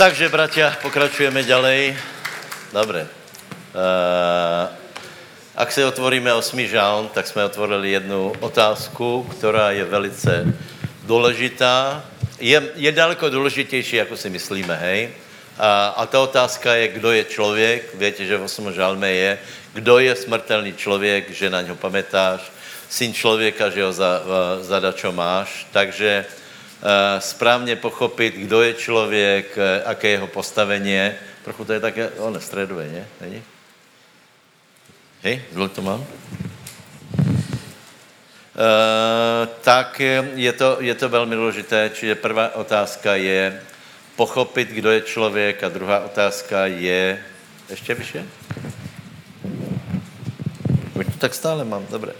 Takže, bratia, pokračujeme ďalej. Dobre. Uh, ak si otvoríme osmý žálm, tak jsme otvorili jednu otázku, která je velice důležitá. Je, je daleko důležitější, jako si myslíme, hej? A, a ta otázka je, kdo je člověk. Víte, že v osmém žálme je, kdo je smrtelný člověk, že na něho pamätáš. Syn člověka, že ho za, za čo máš. Takže správně pochopit, kdo je člověk, aké je jeho postavení. Trochu to je také, on středové, ne? Není? Hej, zle to mám? Uh, tak je to, je to velmi důležité, čiže prvá otázka je pochopit, kdo je člověk a druhá otázka je, ještě vyše? to tak stále mám, dobré.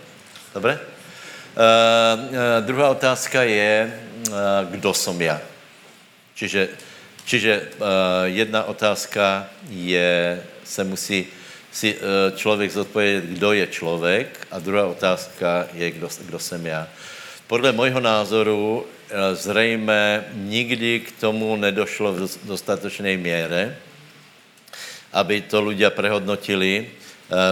Dobré? Uh, uh, druhá otázka je, kdo jsem já. Čiže, čiže uh, jedna otázka je, se musí si uh, člověk zodpovědět, kdo je člověk a druhá otázka je, kdo, kdo jsem já. Podle mojho názoru zřejmě nikdy k tomu nedošlo v dostatečné míře, aby to ľudia prehodnotili, Eh,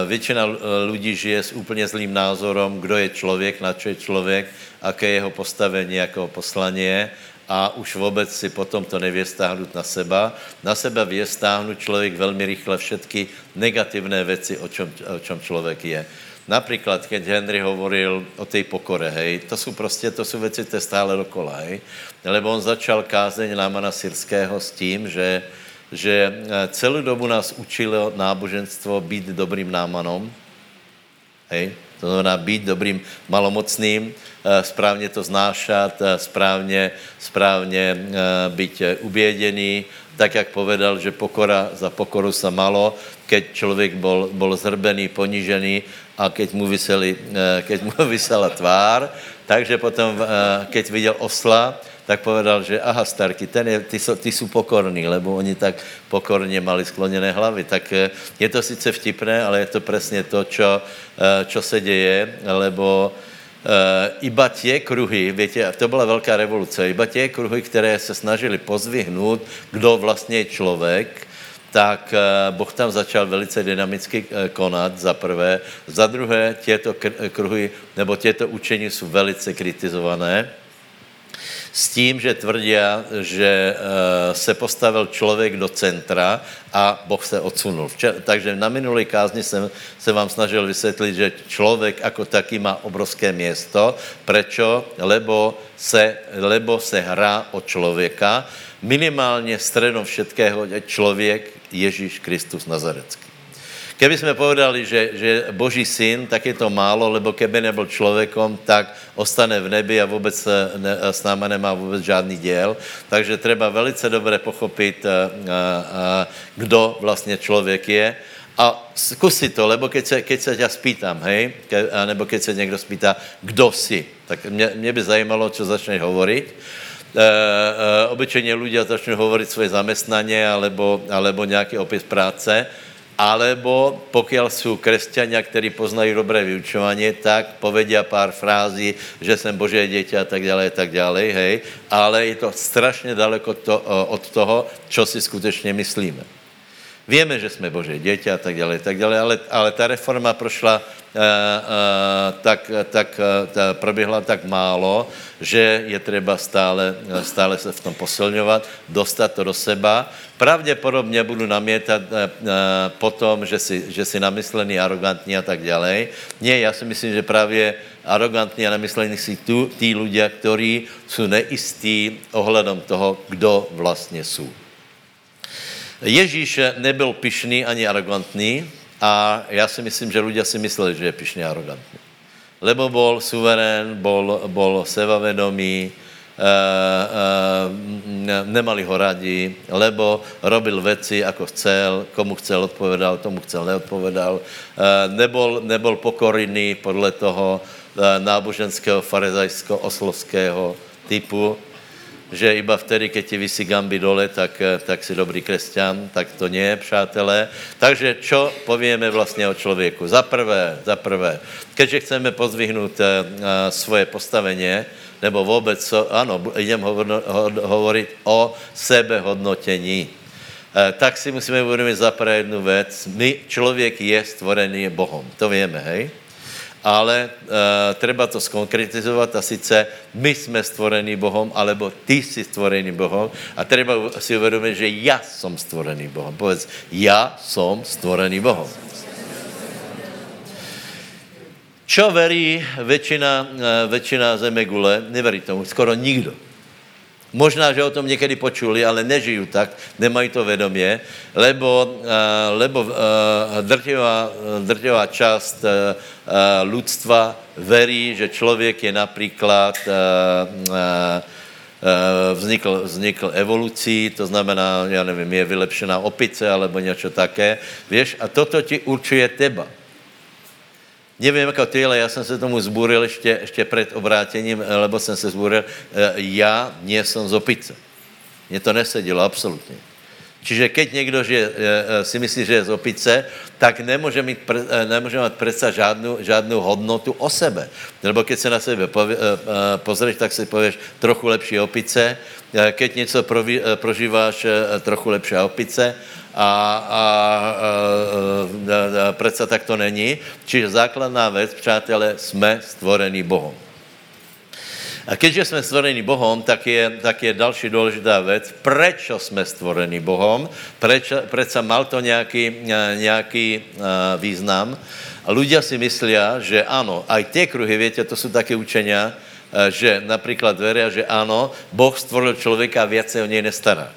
většina eh, lidí žije s úplně zlým názorem, kdo je člověk, na čo je člověk, aké je jeho postavení, jakého poslanie a už vůbec si potom to nevě stáhnout na seba. Na seba vě stáhnout člověk velmi rychle všetky negativné věci, o čem, o čem člověk je. Například, keď Henry hovoril o té pokore, hej, to jsou prostě, to jsou věci, které stále dokola, hej. Lebo on začal kázeň Námana Syrského s tím, že že eh, celou dobu nás učilo náboženstvo být dobrým námanom, hej, to znamená být dobrým malomocným, eh, správně to znášat, eh, správně, správně být uběděný, tak, jak povedal, že pokora za pokoru se malo, keď člověk bol, bol zhrbený, ponížený a keď mu, vyseli, keď mu vysela tvár, takže potom, keď viděl osla, tak povedal, že aha, starky, ten je, ty, jsou, ty jsou pokorní, lebo oni tak pokorně mali skloněné hlavy. Tak eh, je to sice vtipné, ale je to přesně to, čo, eh, čo se děje, lebo Uh, iba tie kruhy, větě, to byla velká revoluce, iba tie kruhy, které se snažili pozvihnout, kdo vlastně je člověk, tak Boh tam začal velice dynamicky konat, za prvé. Za druhé, těto kruhy, nebo těto učení jsou velice kritizované s tím, že tvrdí, že uh, se postavil člověk do centra a Boh se odsunul. Takže na minulé kázni jsem se vám snažil vysvětlit, že člověk jako taky má obrovské město. Prečo? Lebo se, lebo se hrá o člověka. Minimálně středom všetkého je člověk Ježíš Kristus Nazarecký. Keby jsme povedali, že, že Boží syn, tak je to málo, lebo keby nebyl člověkom, tak ostane v nebi a vůbec ne, s náma nemá vůbec žádný děl. Takže treba velice dobře pochopit, a, a, a, kdo vlastně člověk je. A zkusi to, lebo keď se, keď se tě spýtám, hej, ke, nebo keď se někdo spýtá, kdo jsi, tak mě, mě by zajímalo, co začneš hovoriť. E, e, obyčejně lidé začnou hovorit svoje zaměstnání alebo, alebo nějaký opis práce alebo pokud jsou křesťania, kteří poznají dobré vyučování, tak povedia pár frází, že jsem Boží dítě a tak a tak dále, hej, ale je to strašně daleko to, od toho, co si skutečně myslíme. Víme, že jsme Boží děti a tak dále, tak dále, ale, ale ta reforma prošla uh, uh, tak, tak uh, ta proběhla tak málo, že je třeba stále, stále se v tom posilňovat, dostat to do seba. Pravděpodobně budu namítat uh, potom, že si, že si namyslený, arrogantní a tak dále. Ne, já si myslím, že právě arrogantní a namyslení si tu, tí ľudia, kteří jsou neistí ohledom toho, kdo vlastně jsou. Ježíš nebyl pišný ani arrogantný a já si myslím, že lidé si mysleli, že je pišný a arrogantný. Lebo bol suverén, bol, bol sebavedomý, Uh, uh, nemali ho radi, lebo robil věci, jako chcel, komu chcel odpovedal, tomu chcel neodpovedal. Uh, nebol, nebol pokorný podle toho náboženského, farizajského, oslovského typu že iba vtedy, keď ti vysí gamby dole, tak, eh, tak si dobrý křesťan, tak to nie, přátelé. Takže čo povieme vlastně o člověku? Za prvé, za prvé, keďže chceme pozvihnout uh, svoje postavení, nebo vůbec, ano, idem hovor, ho, hovoriť o sebehodnotení. tak si musíme uvědomit za jednu věc. My, člověk je stvorený Bohem. To víme, hej? Ale uh, treba to skonkretizovat a sice my jsme stvorení Bohom, alebo ty jsi stvorený Bohom a treba si uvědomit, že já jsem stvorený Bohom. Povedz, já jsem stvorený Bohom. Čo verí většina, uh, většina gule? Neverí tomu skoro nikdo. Možná, že o tom někdy počuli, ale nežijí tak, nemají to vědomě, lebo, uh, lebo uh, drtivá, drtivá část lidstva verí, že člověk je například vznikl, vznikl evolucí, to znamená, já nevím, je vylepšená opice alebo něco také, víš, a toto ti určuje teba. Nevím jako ty, ale já jsem se tomu zbúril ještě, ještě před obrátením, lebo jsem se zbúril, eh, já nie jsem z opice. Mně to nesedilo absolutně. Čiže keď někdo že, eh, eh, si myslí, že je z opice, tak nemůže mít, nemůže mít přece žádnou, žádnou hodnotu o sebe. Nebo keď se na sebe pozřeš, tak si pověš trochu lepší opice. Keď něco prožíváš, trochu lepší opice a, a, a, a přece tak to není. Čiže základná věc, přátelé, jsme stvorení Bohem. A keďže jsme stvorení Bohom, tak je, tak je další důležitá věc. Proč jsme stvorení Bohom? Proč, mal to nějaký, nějaký význam? A ľudia si myslí, že ano, aj tie kruhy, viete, to jsou také učenia, že například veria, že ano, Boh stvoril člověka a viacej o něj nestará.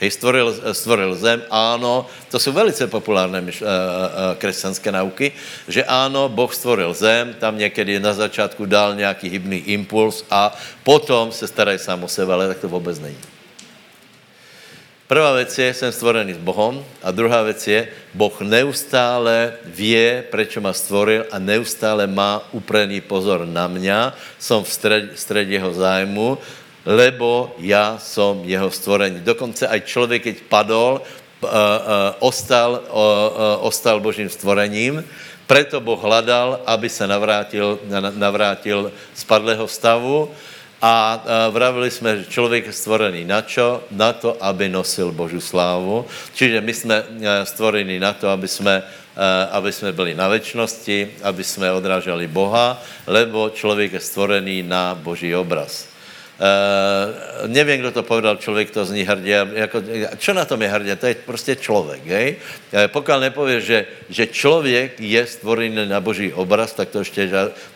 Hej, stvoril, stvoril zem, ano, to jsou velice populárné myš, uh, uh, křesťanské nauky, že ano, Boh stvoril zem, tam někdy na začátku dal nějaký hybný impuls a potom se starají sám o sebe, ale tak to vůbec není. Prvá věc je, jsem stvorený s Bohem a druhá věc je, Boh neustále vě, proč ma stvoril a neustále má uprený pozor na mě, jsem v středě jeho zájmu lebo já jsem jeho stvorení. Dokonce aj člověk, keď padol, uh, uh, ostal, uh, ostal božím stvorením, preto Boh hledal, aby se navrátil, navrátil z padlého stavu a vravili jsme, že člověk je stvorený na čo? Na to, aby nosil Božu slávu. Čiže my jsme stvorení na to, aby jsme, aby jsme byli na večnosti, aby jsme odrážali Boha, lebo člověk je stvorený na Boží obraz. Uh, nevím, kdo to povedal, člověk to zní hrdě. Jako, čo na tom je hrdě? To je prostě člověk. Hej? Uh, pokud nepověš, že, že člověk je stvorený na boží obraz, tak to ještě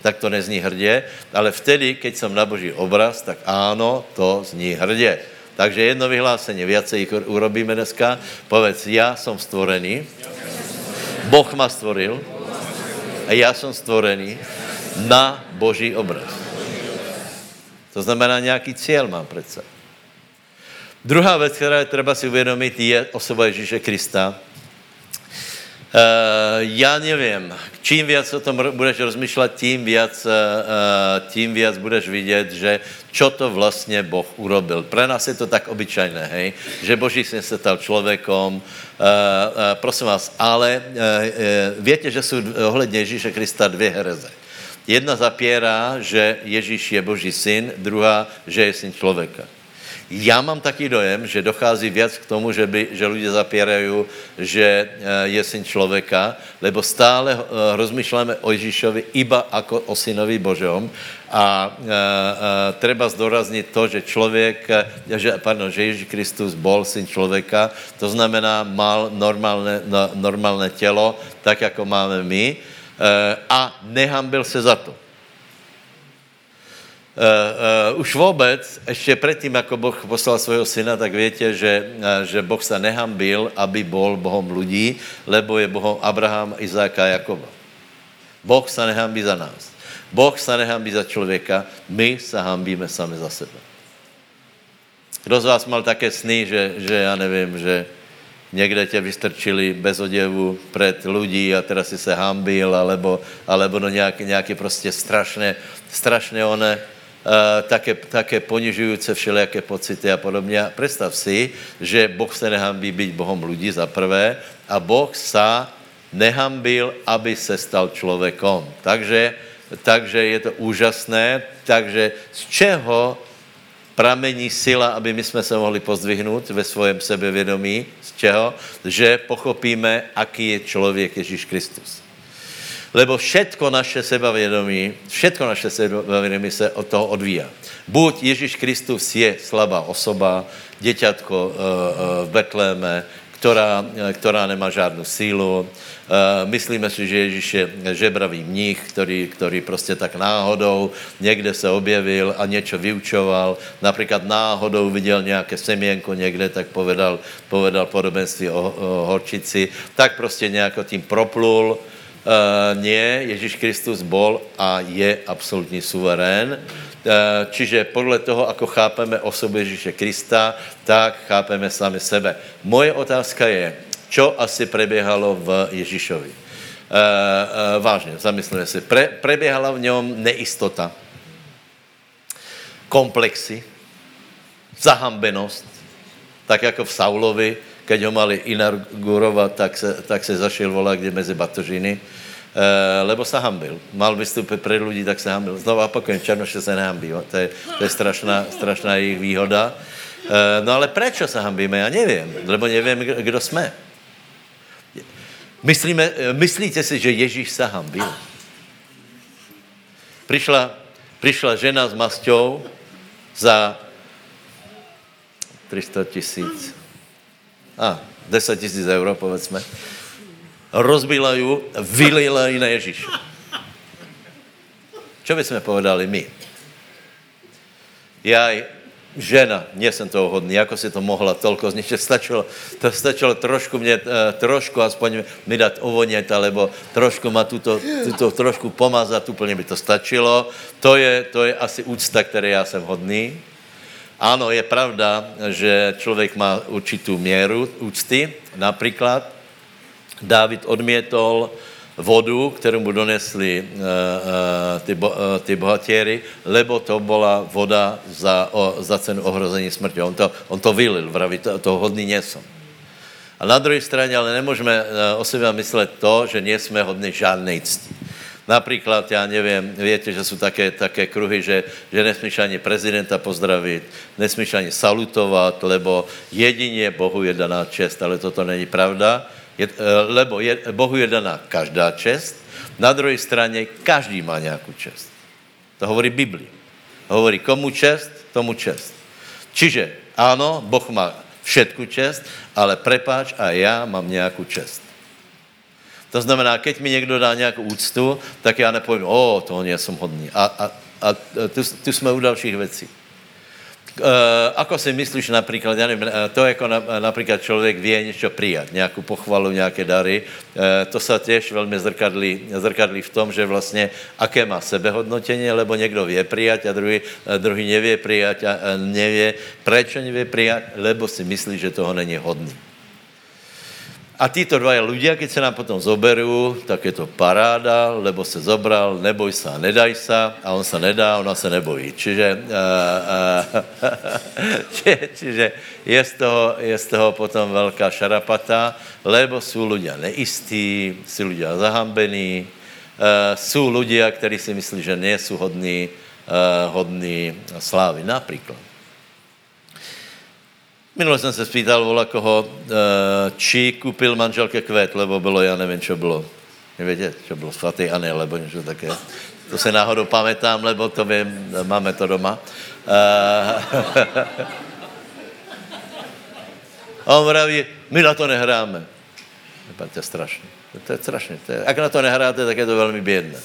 tak to nezní hrdě, ale vtedy, keď jsem na boží obraz, tak ano, to zní hrdě. Takže jedno vyhlásení, viacej jich urobíme dneska. Povedz, já jsem stvorený, Boh ma stvoril a já jsem stvorený na boží obraz. To znamená, nějaký cíl mám přece. Druhá věc, která je třeba si uvědomit, je osoba Ježíše Krista. Uh, já nevím, čím víc o tom budeš rozmýšlet, tím víc, uh, tím víc budeš vidět, že čo to vlastně Boh urobil. Pro nás je to tak obyčajné, hej? že Boží syn se stal člověkom. Uh, uh, prosím vás, ale uh, uh, víte, že jsou ohledně Ježíše Krista dvě hereze. Jedna zapírá, že Ježíš je Boží syn, druhá, že je syn člověka. Já mám taký dojem, že dochází věc k tomu, že, by, že lidé zapírají, že eh, je syn člověka, lebo stále uh, rozmýšláme o Ježíšovi iba jako o synovi Božom a uh, uh, treba zdoraznit to, že člověk, že, pardon, že Ježíš Kristus bol syn člověka, to znamená, mal normálne, no, normálne tělo, tak jako máme my, Eh, a nehambil se za to. Uh, uh, už vůbec, ještě předtím, jako Boh poslal svého syna, tak víte, že, uh, že Boh se nehambil, aby bol Bohom lidí, lebo je Bohom Abraham, Izáka a Jakoba. Boh se nehambí za nás. Boh se nehambí za člověka, my se hambíme sami za sebe. Kdo z vás mal také sny, že, že já nevím, že někde tě vystrčili bez oděvu před lidí a teda si se hambil, alebo, alebo no nějaké, nějaké prostě strašné, strašné one, uh, také, také ponižující všelijaké pocity a podobně. Představ si, že Boh se nehambí být Bohom lidí za prvé a Boh sa nehambil, aby se stal člověkom. Takže, takže je to úžasné. Takže z čeho pramení sila, aby my jsme se mohli pozdvihnout ve svém sebevědomí. Z čeho? Že pochopíme, aký je člověk Ježíš Kristus. Lebo všetko naše sebavědomí, všetko naše sebavědomí se od toho odvíja. Buď Ježíš Kristus je slabá osoba, děťatko uh, uh, v Betléme, která, která nemá žádnou sílu. Eh, myslíme si, že Ježíš je žebravý mních, který, který prostě tak náhodou někde se objevil a něco vyučoval. Například náhodou viděl nějaké semienko někde, tak povedal, povedal podobenství o, o horčici. Tak prostě nějak tím proplul. Uh, nie, Ježíš Kristus bol a je absolutní suverén. Uh, čiže podle toho, ako chápeme osobu Ježíše Krista, tak chápeme sami sebe. Moje otázka je, čo asi preběhalo v Ježíšovi? Uh, uh, vážně, zamyslíme si. Pre, preběhala v něm neistota, komplexy, zahambenost, tak jako v Saulovi, keď ho mali inaugurovat, tak se, tak se zašel volat kde mezi batožiny, lebo se hambil. Mal vystupit před lidí, tak se hambil. Znovu opakujem, Černoše se nehambí. To je, to je strašná, strašná jejich výhoda. Uh, no ale proč se hambíme? Já nevím. Lebo nevím, kdo jsme. Myslíme, eh, myslíte si, že Ježíš se hambil? Přišla, přišla žena s masťou za 300 tisíc. A, 10 tisíc euro, povedzme rozbila ju, vylila ji na Ježíše. Čo bychom povedali my? Já, žena, nie jsem toho hodný, jako si to mohla tolko zničit, stačilo, to stačilo trošku mě, eh, trošku aspoň mi dát ovonět, alebo trošku ma tuto, tuto trošku pomazat, úplně by to stačilo. To je, to je asi úcta, které já jsem hodný. Ano, je pravda, že člověk má určitou měru úcty, například Dávid odmětol vodu, kterou mu donesli uh, uh, ty, bo, uh, ty bohatěry, lebo to byla voda za, o, za cenu ohrození smrti. On to, on to vylil, vraví, to, to hodný nesom. A na druhé straně ale nemůžeme o sebe myslet to, že nejsme hodní žádnej cti. Například, já nevím, víte, že jsou také, také kruhy, že, že nesmíš ani prezidenta pozdravit, nesmíš ani salutovat, lebo jedině Bohu je daná čest, ale toto není pravda je, eh, lebo je, Bohu je daná každá čest, na druhé straně každý má nějakou čest. To hovorí Bibli. Hovorí komu čest, tomu čest. Čiže ano, Boh má všetku čest, ale prepáč a já mám nějakou čest. To znamená, keď mi někdo dá nějakou úctu, tak já nepovím, o, to nie jsem hodný. A, a, a tu, tu jsme u dalších věcí. Uh, ako si myslíš například, já nevím, eh, to jako na, například člověk vie něco přijat, nějakou pochvalu, nějaké dary, uh, to se těž velmi zrkadlí, zrkadlí v tom, že vlastně aké má sebehodnotení, lebo někdo vie přijat a druhý, druhý nevě přijat a nevě, proč nevě přijat, lebo si myslí, že toho není hodný. A títo dva ľudia, keď se nám potom zoberou, tak je to paráda, lebo se zobral, neboj se nedaj se, a on se nedá, ona se nebojí. Čiže, uh, uh, či, čiže je, z toho, je z toho potom velká šarapata, lebo jsou ľudia neistí, jsou ľudia zahambení, uh, jsou ľudia, kteří si myslí, že nejsou hodní, uh, hodní slávy. Například. Minule jsem se spýtal vola koho, eh, či kupil manželke kvet, lebo bylo, já nevím, čo bylo. Nevědět, čo bylo svatý Ane, lebo něco také. To se náhodou pamätám, lebo to vím, máme to doma. Uh, a on vraví, my na to nehráme. To je strašné. To je strašné. To je, ak na to nehráte, tak je to velmi bědné.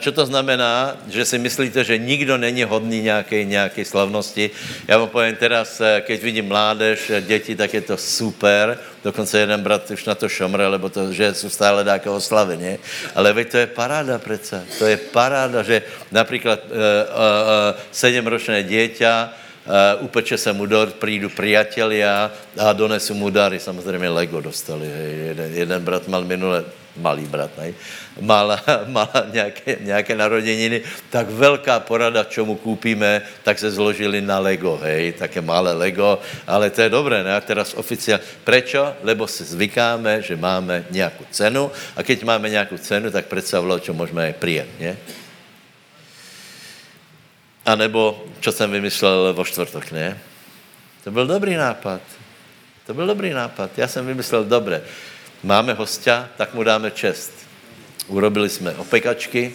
Co eh, to znamená? Že si myslíte, že nikdo není hodný nějaké, nějaké slavnosti? Já vám povím teraz, eh, keď vidím mládež, eh, děti, tak je to super. Dokonce jeden brat už na to šomre, lebo to, že jsou stále nějaké oslavy, ne? Ale veď to je paráda přece. To je paráda, že například uh, uh, uh, sedmročné dieťa Uh, upeče se mu dort, přijdu priatelia a donesu mu dary. Samozřejmě Lego dostali. Jeden, jeden brat mal minule malý brat, ne? Mal, mal nějaké, nějaké narozeniny, tak velká porada, čemu koupíme, tak se zložili na Lego, hej, také malé Lego, ale to je dobré, ne? A teraz oficiálně. Prečo? Lebo si zvykáme, že máme nějakou cenu a keď máme nějakou cenu, tak představilo, čo můžeme aj přijet, ne? 7 ročné dieťa upeče se mu dort, prídu priatelia a donesu mu dary. Samozřejmě Lego dostali. Jeden brat mal minule malý brat, ne? Mal, mal nějaké, nějaké narozeniny, tak velká porada, čemu koupíme, tak se zložili na Lego, hej, také malé Lego, ale to je přijet, ne? A nebo, čo jsem vymyslel vo čtvrtok, ne? To byl dobrý nápad. To byl dobrý nápad. Já jsem vymyslel, dobré, máme hostia, tak mu dáme čest. Urobili jsme opekačky,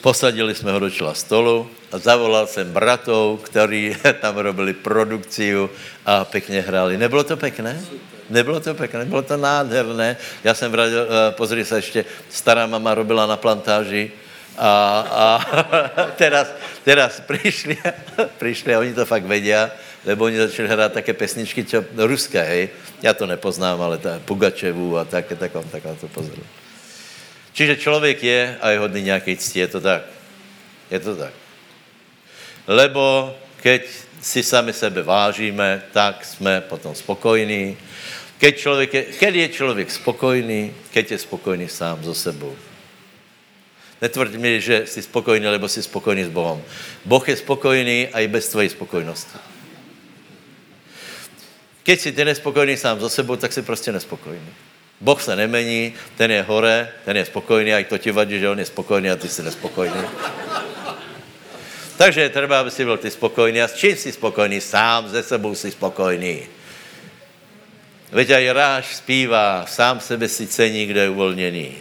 posadili jsme ho do čela stolu a zavolal jsem bratov, ktorí tam robili produkciu a pekně hráli. Nebylo to pekné? Nebylo to pekné, bylo to nádherné. Já jsem vradil, eh, pozri se ještě, stará mama robila na plantáži a, a teraz, teraz přišli, přišli a oni to fakt vedia, lebo oni začali hrát také pesničky, čo, no, ruské, hej. Já to nepoznám, ale ta Pugačevu a tak, tak, tak on to pozor. Čiže člověk je a je hodný nějaký cti, je to tak. Je to tak. Lebo keď si sami sebe vážíme, tak jsme potom spokojní. Keď, člověk je, keď je člověk spokojný, keď je spokojný sám so sebou. Netvrď mi, že jsi spokojný, lebo jsi spokojný s Bohem. Boh je spokojný a i bez tvojej spokojnosti. Keď si ty nespokojný sám so sebou, tak si prostě nespokojný. Boh se nemení, ten je hore, ten je spokojný, a i to ti vadí, že on je spokojný a ty jsi nespokojný. Takže je třeba, aby si byl ty spokojný. A s čím jsi spokojný? Sám ze sebou jsi spokojný. Veď aj Ráš zpívá, sám sebe si cení, kde je uvolněný.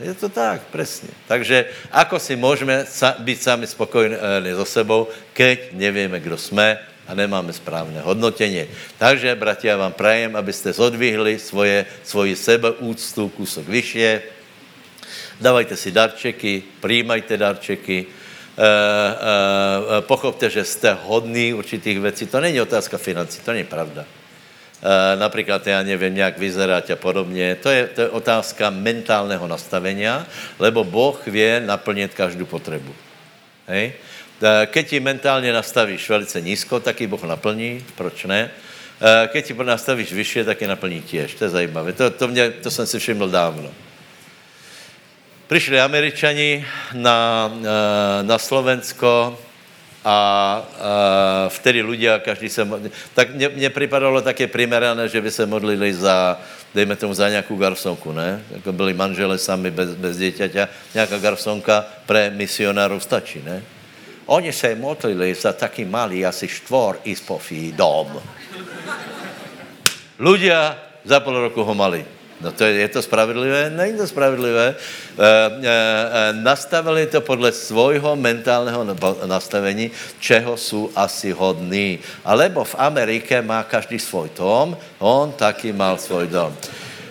Je to tak, přesně. Takže ako si můžeme být sami spokojní so sebou, keď nevíme, kdo jsme a nemáme správné hodnotění. Takže, bratia, vám prajem, abyste zodvihli svoje, svoji sebeúctu kusok vyššie. Dávajte si darčeky, přijímajte darčeky, Uh, uh, pochopte, že jste hodný určitých věcí. To není otázka financí, to není pravda. Například, já nevím, nějak vyzerať a podobně. To je, to je otázka mentálneho nastavenia, lebo Boh vě naplnit každou potřebu. Hej? Keď ti mentálně nastavíš velice nízko, tak ji Boh naplní, proč ne? Keď ti nastavíš vyšší, tak ji naplní těž. To je zajímavé. To, to, mě, to jsem si všiml dávno. Přišli Američani na, na Slovensko a, a vtedy ľudia, každý se modlil. Tak mně, mně připadalo také primerané, že by se modlili za, dejme tomu, za nějakou garsonku, ne? Jako byli manžele sami bez, bez děťaťa, nějaká garsonka pre misionárov stačí, ne? Oni se modlili za taký malý, asi štvor ispofí dom. Ľudia za půl roku ho mali. No to je, je to spravedlivé? Není to spravedlivé. E, e, nastavili to podle svojho mentálneho nastavení, čeho jsou asi hodní. Alebo v Amerike má každý svůj dom, on taky mal svůj dom.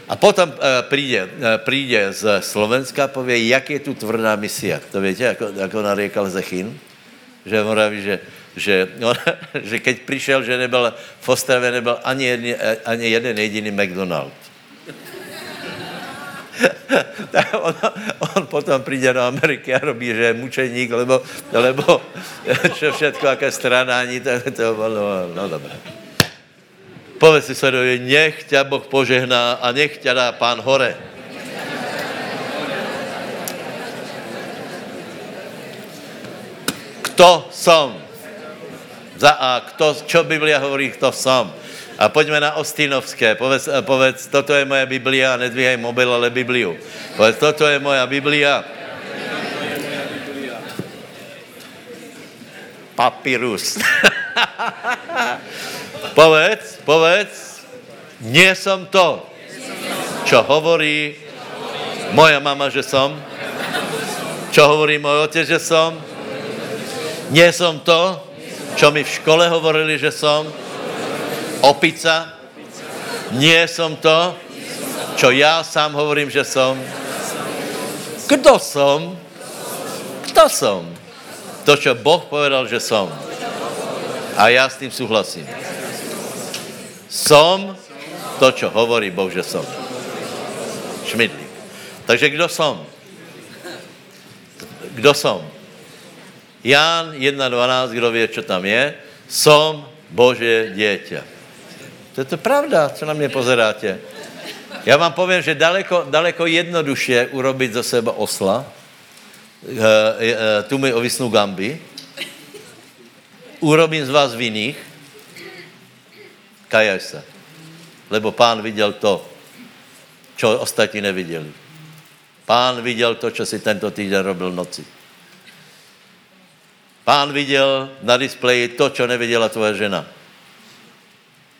A potom e, přijde, e, přijde z Slovenska a pově, jak je tu tvrdá misia. To víte, jako, jako nariekal Zechin? Že on praví, že, že, on, že keď přišel, že nebyl v Ostravě, nebyl ani, jedni, ani jeden jediný McDonald. on, on potom přijde do Ameriky a robí, že je mučeník, lebo, lebo čo všetko, jaké stránání, to, to no, no dobré. Povedz si sledovi, nech tě Boh požehná a nech tě dá pán hore. Kto som? Za A, kto, čo Biblia hovorí, kto som? A pojďme na Ostinovské. Povedz, povedz, toto je moje Biblia, nedvíhej mobil, ale Bibliu. Povedz, toto je moja Biblia. Papyrus. povedz, povedz, nie som to, čo hovorí moja mama, že som, čo hovorí môj otec, že som, nie som to, čo mi v škole hovorili, že som, opica. Nie som to, čo já sám hovorím, že som. Kdo som? Kto som? To, čo Boh povedal, že som. A já s tím souhlasím. Som to, čo hovorí Boh, že som. Šmidlík. Takže kdo som? Kdo som? Ján 1.12, kdo ví, čo tam je, som Bože dieťa. To je to pravda, co na mě pozeráte. Já vám povím, že daleko, daleko jednoduše urobit za sebe osla, eh, eh, tu mi ovisnou gamby, urobím z vás vinných, kajaj se. Lebo pán viděl to, čo ostatní neviděli. Pán viděl to, co si tento týden robil noci. Pán viděl na displeji to, co neviděla tvoje žena.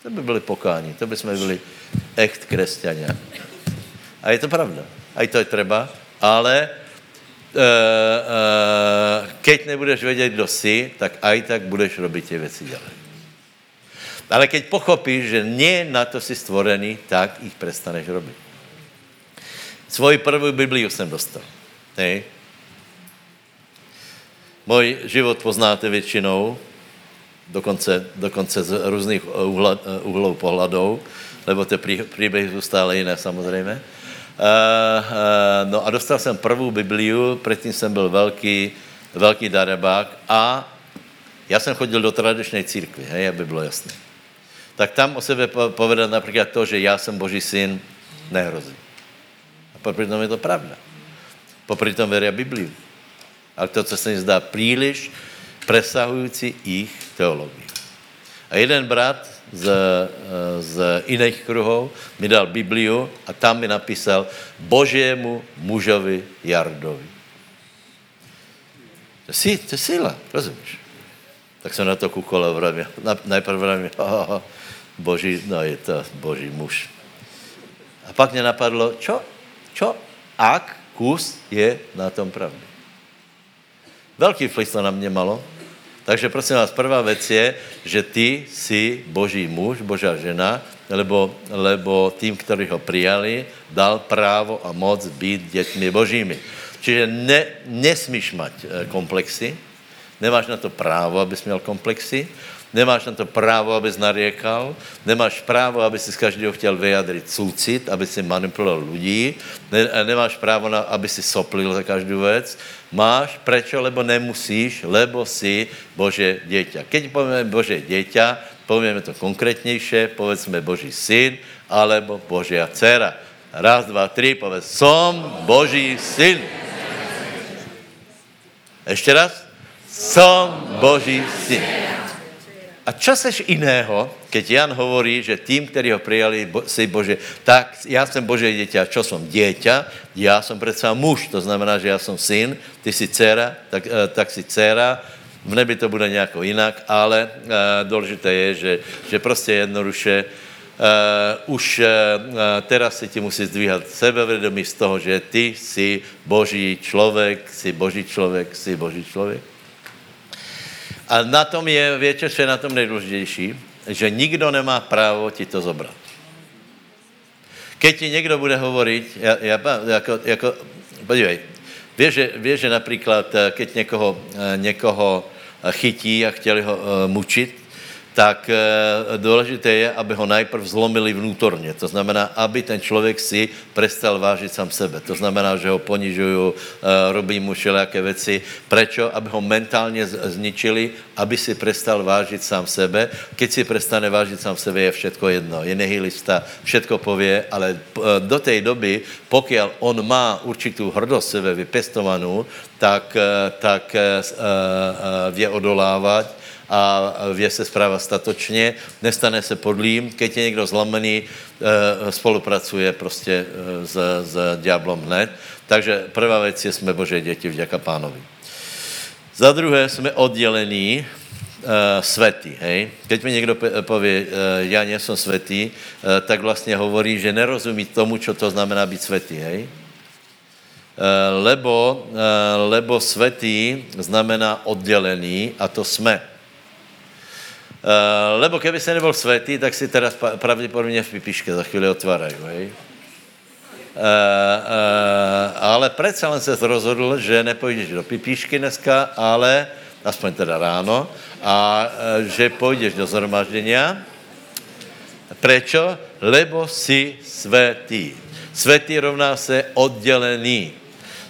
To by byli pokáni, to by jsme byli echt křesťania. A je to pravda. A to je třeba, ale uh, uh, keď nebudeš vědět, kdo jsi, tak aj tak budeš robit ty věci dělat. Ale keď pochopíš, že nie na to jsi stvorený, tak jich prestaneš robit. Svoji první Bibliu jsem dostal. Hej. Můj život poznáte většinou, dokonce, dokonce z různých úhlů pohledů, lebo ty příběhy jsou stále jiné samozřejmě. Uh, uh, no a dostal jsem prvou Bibliu, předtím jsem byl velký, velký darebák a já jsem chodil do tradičné církvy, hej, aby bylo jasné. Tak tam o sebe povedat například to, že já jsem Boží syn, nehrozí. A přitom je to pravda. Popri tom veria Bibliu. Ale to, co se mi zdá příliš presahující jich teologii. A jeden brat z, z jiných kruhov mi dal Bibliu a tam mi napísal Božému mužovi Jardovi. To je, to je síla, rozumíš? Tak jsem na to kukol a vravil, najprv vravil, boží, no je to boží muž. A pak mě napadlo, čo, čo, ak kus je na tom pravdy. Velký vliv to na mě malo, takže prosím vás, prvá věc je, že ty jsi boží muž, božá žena, lebo, lebo tým, ktorí ho prijali, dal právo a moc být dětmi božími. Čiže ne, nesmíš mať eh, komplexy, nemáš na to právo, abys měl komplexy, Nemáš na to právo, abys nariekal, nemáš právo, aby si z každého chtěl vyjadřit soucit, aby si manipuloval lidí, ne, nemáš právo, na, aby si soplil za každou věc. Máš, prečo? Lebo nemusíš, lebo si Bože dieťa. Keď povieme Bože dieťa, povieme to konkrétnější, povedzme Boží syn, alebo Božia dcera. Raz, dva, tři, povedz, som Boží syn. Ještě raz. Som Boží syn. A čo seš iného, keď Jan hovorí, že tým, ktorí ho prijali, si Bože, tak já jsem Bože dieťa. Čo som? Dieťa, já jsem přece muž, to znamená, že já jsem syn, ty si dcera, tak, eh, tak si dcera, v nebi to bude nějako jinak, ale uh, důležité je, že, že prostě jednoduše uh, už uh, teraz si ti musí zdvíhat sebevědomí z toho, že ty jsi boží člověk, jsi boží člověk, jsi boží člověk. A na tom je, víte, co je na tom nejdůležitější? Že nikdo nemá právo ti to zobrat. Keď ti někdo bude hovorit, já, já, jako, jako, podívej, víš, že, víš, že například, eh, keď někoho, eh, někoho eh, chytí a chtěli ho mučit, tak eh, důležité je, aby ho najprv zlomili vnútorně. To znamená, aby ten člověk si prestal vážit sám sebe. To znamená, že ho ponižují, eh, robí mu všelijaké věci. Prečo? Aby ho mentálně zničili, aby si prestal vážit sám sebe. Keď si prestane vážit sám sebe, je všetko jedno. Je nihilista, všetko pově, ale eh, do té doby, pokud on má určitou hrdost sebe vypestovanou, tak, tak vě odolávat a vě se zpráva statočně, nestane se podlým, keď je někdo zlomený, eh, spolupracuje prostě eh, s, s diablom hned. Takže prvá věc je, jsme Bože děti, vďaka pánovi. Za druhé, jsme oddělení uh, svetý, hej. Keď mi někdo pově, uh, já nejsem svetý, uh, tak vlastně hovorí, že nerozumí tomu, co to znamená být svetý, hej. Lebo, lebo svetý znamená oddělený a to jsme. Uh, lebo keby se nebyl světý, tak si teda pravděpodobně v pipiške za chvíli otvárají, hej? Uh, uh, ale přece len se rozhodl, že nepůjdeš do pipišky dneska, ale aspoň teda ráno, a uh, že půjdeš do zhromaždění. Prečo? Lebo si světý. Světý rovná se oddělený.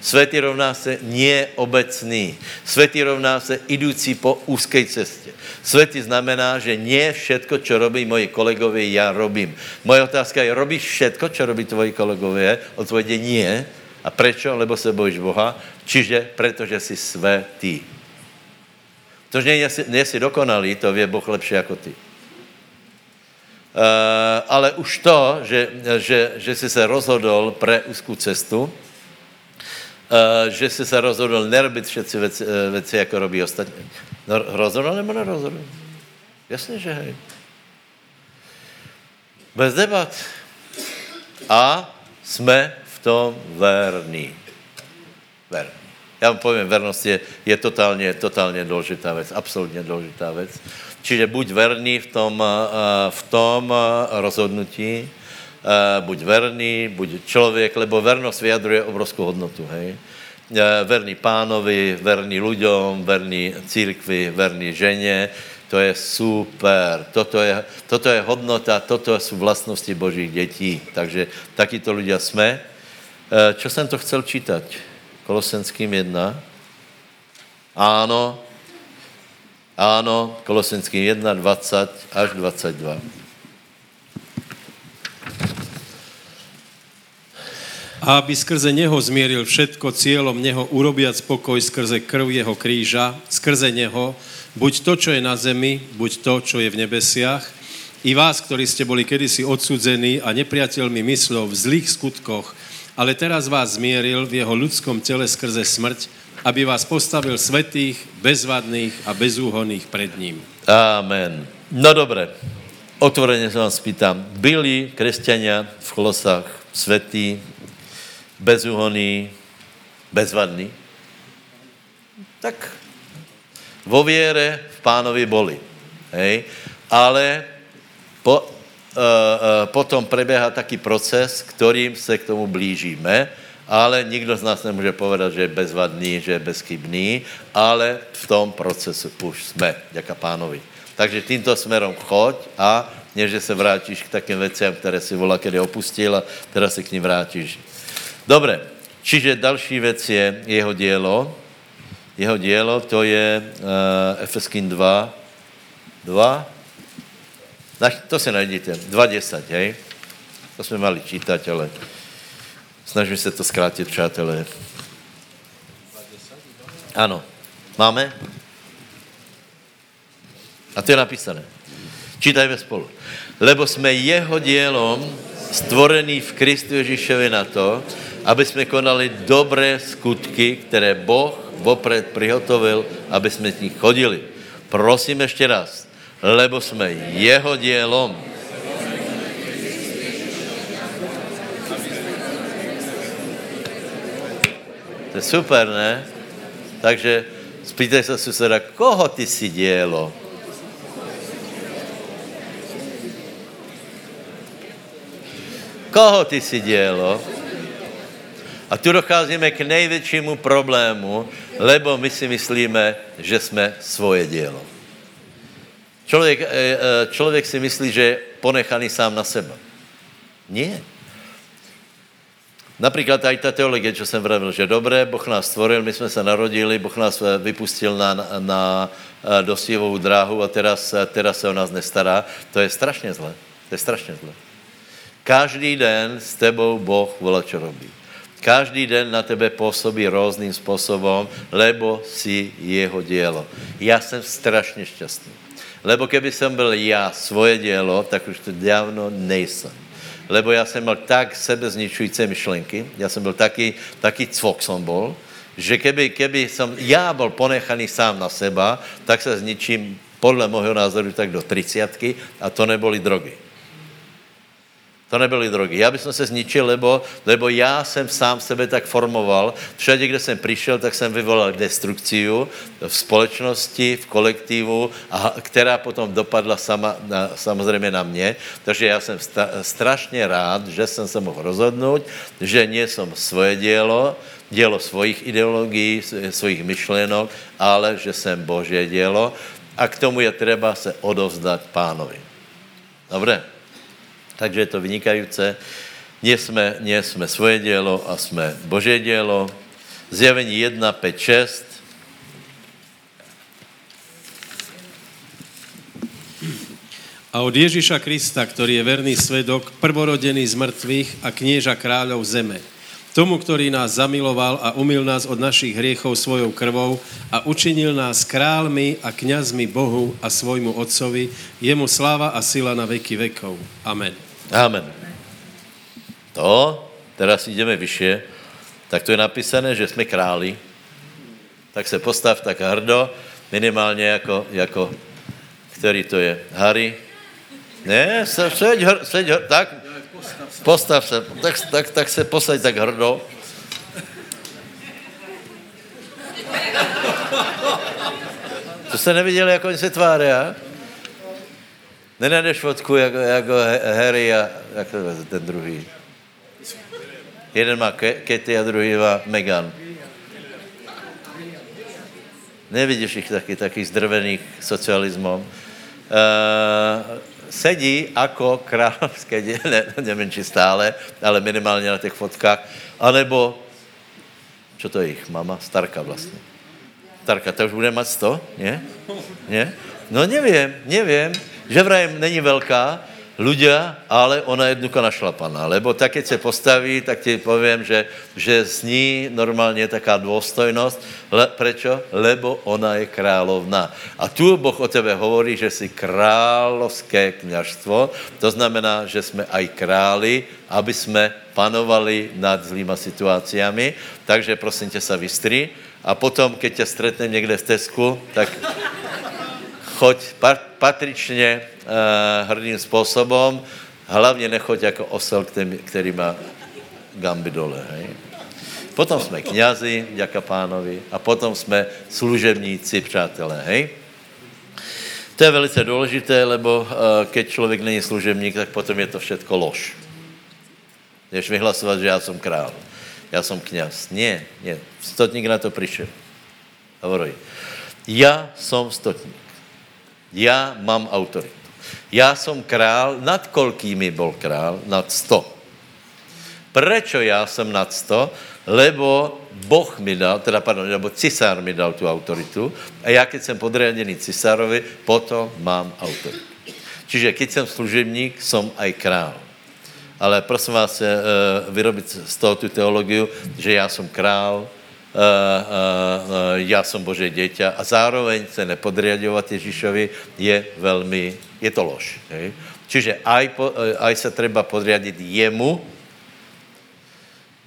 Světý rovná se neobecný. Světý rovná se idoucí po úzké cestě. Světý znamená, že nie všetko, co robí moji kolegové, já robím. Moje otázka je, robíš všetko, co robí tvoji kolegové? Odpověď nie. A prečo? Lebo se bojíš Boha. Čiže protože jsi světý. To, že nejsi dokonalý, to ví Boh lepší jako ty. Uh, ale už to, že, že, že jsi se rozhodl pre úzkou cestu, že jsi se rozhodl nerobit všetci věci, věci, jako robí ostatní. No, rozhodl nebo nerozhodl? Jasně, že hej. Bez debat. A jsme v tom verní. Verní. Já vám povím, vernost je, je totálně, totálně důležitá věc, absolutně důležitá věc. Čiže buď verný v tom, eh, v tom eh, rozhodnutí, eh, buď verný, buď člověk, lebo vernost vyjadruje obrovskou hodnotu, hej. Verný pánovi, verný ľuďom, verný církvi, verný ženě, to je super, toto je, toto je hodnota, toto jsou vlastnosti božích dětí. Takže takýto ľudia jsme. Čo jsem to chcel čítať? Kolosenským 1. Áno, áno, Kolosenským 1, 20 až 22. A aby skrze něho zmieril všetko cieľom neho urobiať spokoj skrze krv jeho kríža, skrze neho, buď to, čo je na zemi, buď to, čo je v nebesiach, i vás, ktorí ste boli kedysi odsudzení a nepriateľmi myslov v zlých skutkoch, ale teraz vás zmieril v jeho ľudskom tele skrze smrť, aby vás postavil svetých, bezvadných a bezúhonných pred ním. Amen. No dobré, otvoreně se vám spýtám, byli křesťania v Kolosách svetí, bezúhonní, bezvadní? Tak vo věre v pánovi boli. Hej? Ale po, Eh, eh, potom preběhá taký proces, kterým se k tomu blížíme, ale nikdo z nás nemůže povedat, že je bezvadný, že je bezchybný, ale v tom procesu už jsme, děka pánovi. Takže tímto směrem choď a než se vrátíš k takým věcem, které si volá, kedy opustil a teda se k ním vrátíš. Dobre, čiže další věc je jeho dílo. Jeho dílo to je uh, Efeským 2, 2, to si najdete. 2.10, hej? To jsme mali čítat, ale snažíme se to zkrátit, přátelé. Ano. Máme? A to je napísané. Čítajme spolu. Lebo jsme jeho dílom stvorený v Kristu Ježíšovi na to, aby jsme konali dobré skutky, které Boh vopred přihotovil, aby jsme z nich chodili. Prosím ještě raz lebo jsme jeho dělom. To je super, ne? Takže spýtaj se suseda, koho ty si dělo? Koho ty si dělo? A tu docházíme k největšímu problému, lebo my si myslíme, že jsme svoje dělo. Člověk, eh, eh, člověk si myslí, že je ponechaný sám na seba. Nie. Například aj ta teologie, co jsem vravil, že dobré, Boh nás stvoril, my jsme se narodili, Boh nás eh, vypustil na, na dosívovou dráhu a teraz, teraz se o nás nestará. To je strašně zlé. To je strašně zlé. Každý den s tebou Boh volá, čo robí. Každý den na tebe působí různým způsobem, lebo si jeho dělo. Já jsem strašně šťastný. Lebo keby jsem byl já svoje dělo, tak už to dávno nejsem. Lebo já jsem měl tak sebezničující myšlenky, já jsem byl taky, taky cvok som bol, že keby, keby jsem já byl ponechaný sám na seba, tak se zničím podle mého názoru tak do třicátky a to neboli drogy. To nebyly drogy. Já bych se zničil, lebo, lebo já jsem sám sebe tak formoval. Všade, kde jsem přišel, tak jsem vyvolal destrukciu v společnosti, v kolektivu, a, která potom dopadla sama, na, samozřejmě na mě. Takže já jsem sta, strašně rád, že jsem se mohl rozhodnout, že nie jsem svoje dělo, dělo svojich ideologií, svojich myšlenok, ale že jsem Boží dělo a k tomu je třeba se odovzdat pánovi. Dobré? Takže je to vynikající. Nie jsme, nie jsme svoje dělo a jsme Bože dělo. Zjavení 1, 5, 6. A od Ježíša Krista, který je verný svedok, prvorodený z mrtvých a knieža kráľov zeme. Tomu, ktorý nás zamiloval a umil nás od našich hriechov svojou krvou a učinil nás králmi a kňazmi Bohu a svojmu Otcovi, jemu sláva a sila na veky vekov. Amen. Amen. To, teraz jdeme vyše, tak to je napísané, že jsme králi. Tak se postav tak hrdo, minimálně jako, jako který to je? Harry? Ne, se, seď, hr, seď, hr, tak, postav se, tak, tak, tak se posaď tak hrdo. To jste neviděli, jak oni se tváří, a? Nenajdeš fotku jako, jako Harry a jak ten druhý. Jeden má Katy a druhý má Megan. Nevidíš jich taky, taky zdrvených socialismem. Uh, sedí jako královské děle, ne, nevím, či stále, ale minimálně na těch fotkách, anebo, čo to je jich, mama? Starka vlastně. Starka, to už bude mít sto, ne? Ne? No nevím, nevím, že vraj není velká, ľudia, ale ona je jednoducho našlapaná. Lebo tak, keď se postaví, tak ti povím, že, že zní normálně taká dôstojnost. Le, prečo? Lebo ona je královna. A tu Boh o tebe hovorí, že jsi královské kněžstvo. To znamená, že jsme aj králi, aby jsme panovali nad zlýma situáciami. Takže prosím tě sa vystri. A potom, keď tě stretnem někde v Tesku, tak choď patričně uh, hrdým způsobem, hlavně nechoď jako osel, který, má gamby dole. Hej? Potom jsme knězi, děka pánovi, a potom jsme služebníci, přátelé. Hej? To je velice důležité, lebo uh, keď člověk není služebník, tak potom je to všetko lož. Jdeš vyhlasovat, že já jsem král, já jsem kněz. Ne, ne. Stotník na to přišel. Hovorí, já jsem stotník. Já mám autoritu. Já jsem král, nad kolkými byl král? Nad sto. Prečo já jsem nad sto? Lebo Boh mi dal, teda pardon, lebo cisár mi dal tu autoritu a já, keď jsem podriadený cisárovi, potom mám autoritu. Čiže keď jsem služebník, jsem aj král. Ale prosím vás, uh, vyrobit z toho tu teologii, že já jsem král, já jsem Bože děťa a zároveň se nepodriadovat Ježíšovi je velmi, je to lož. Hej? Čiže aj, po, aj se treba podriadit jemu,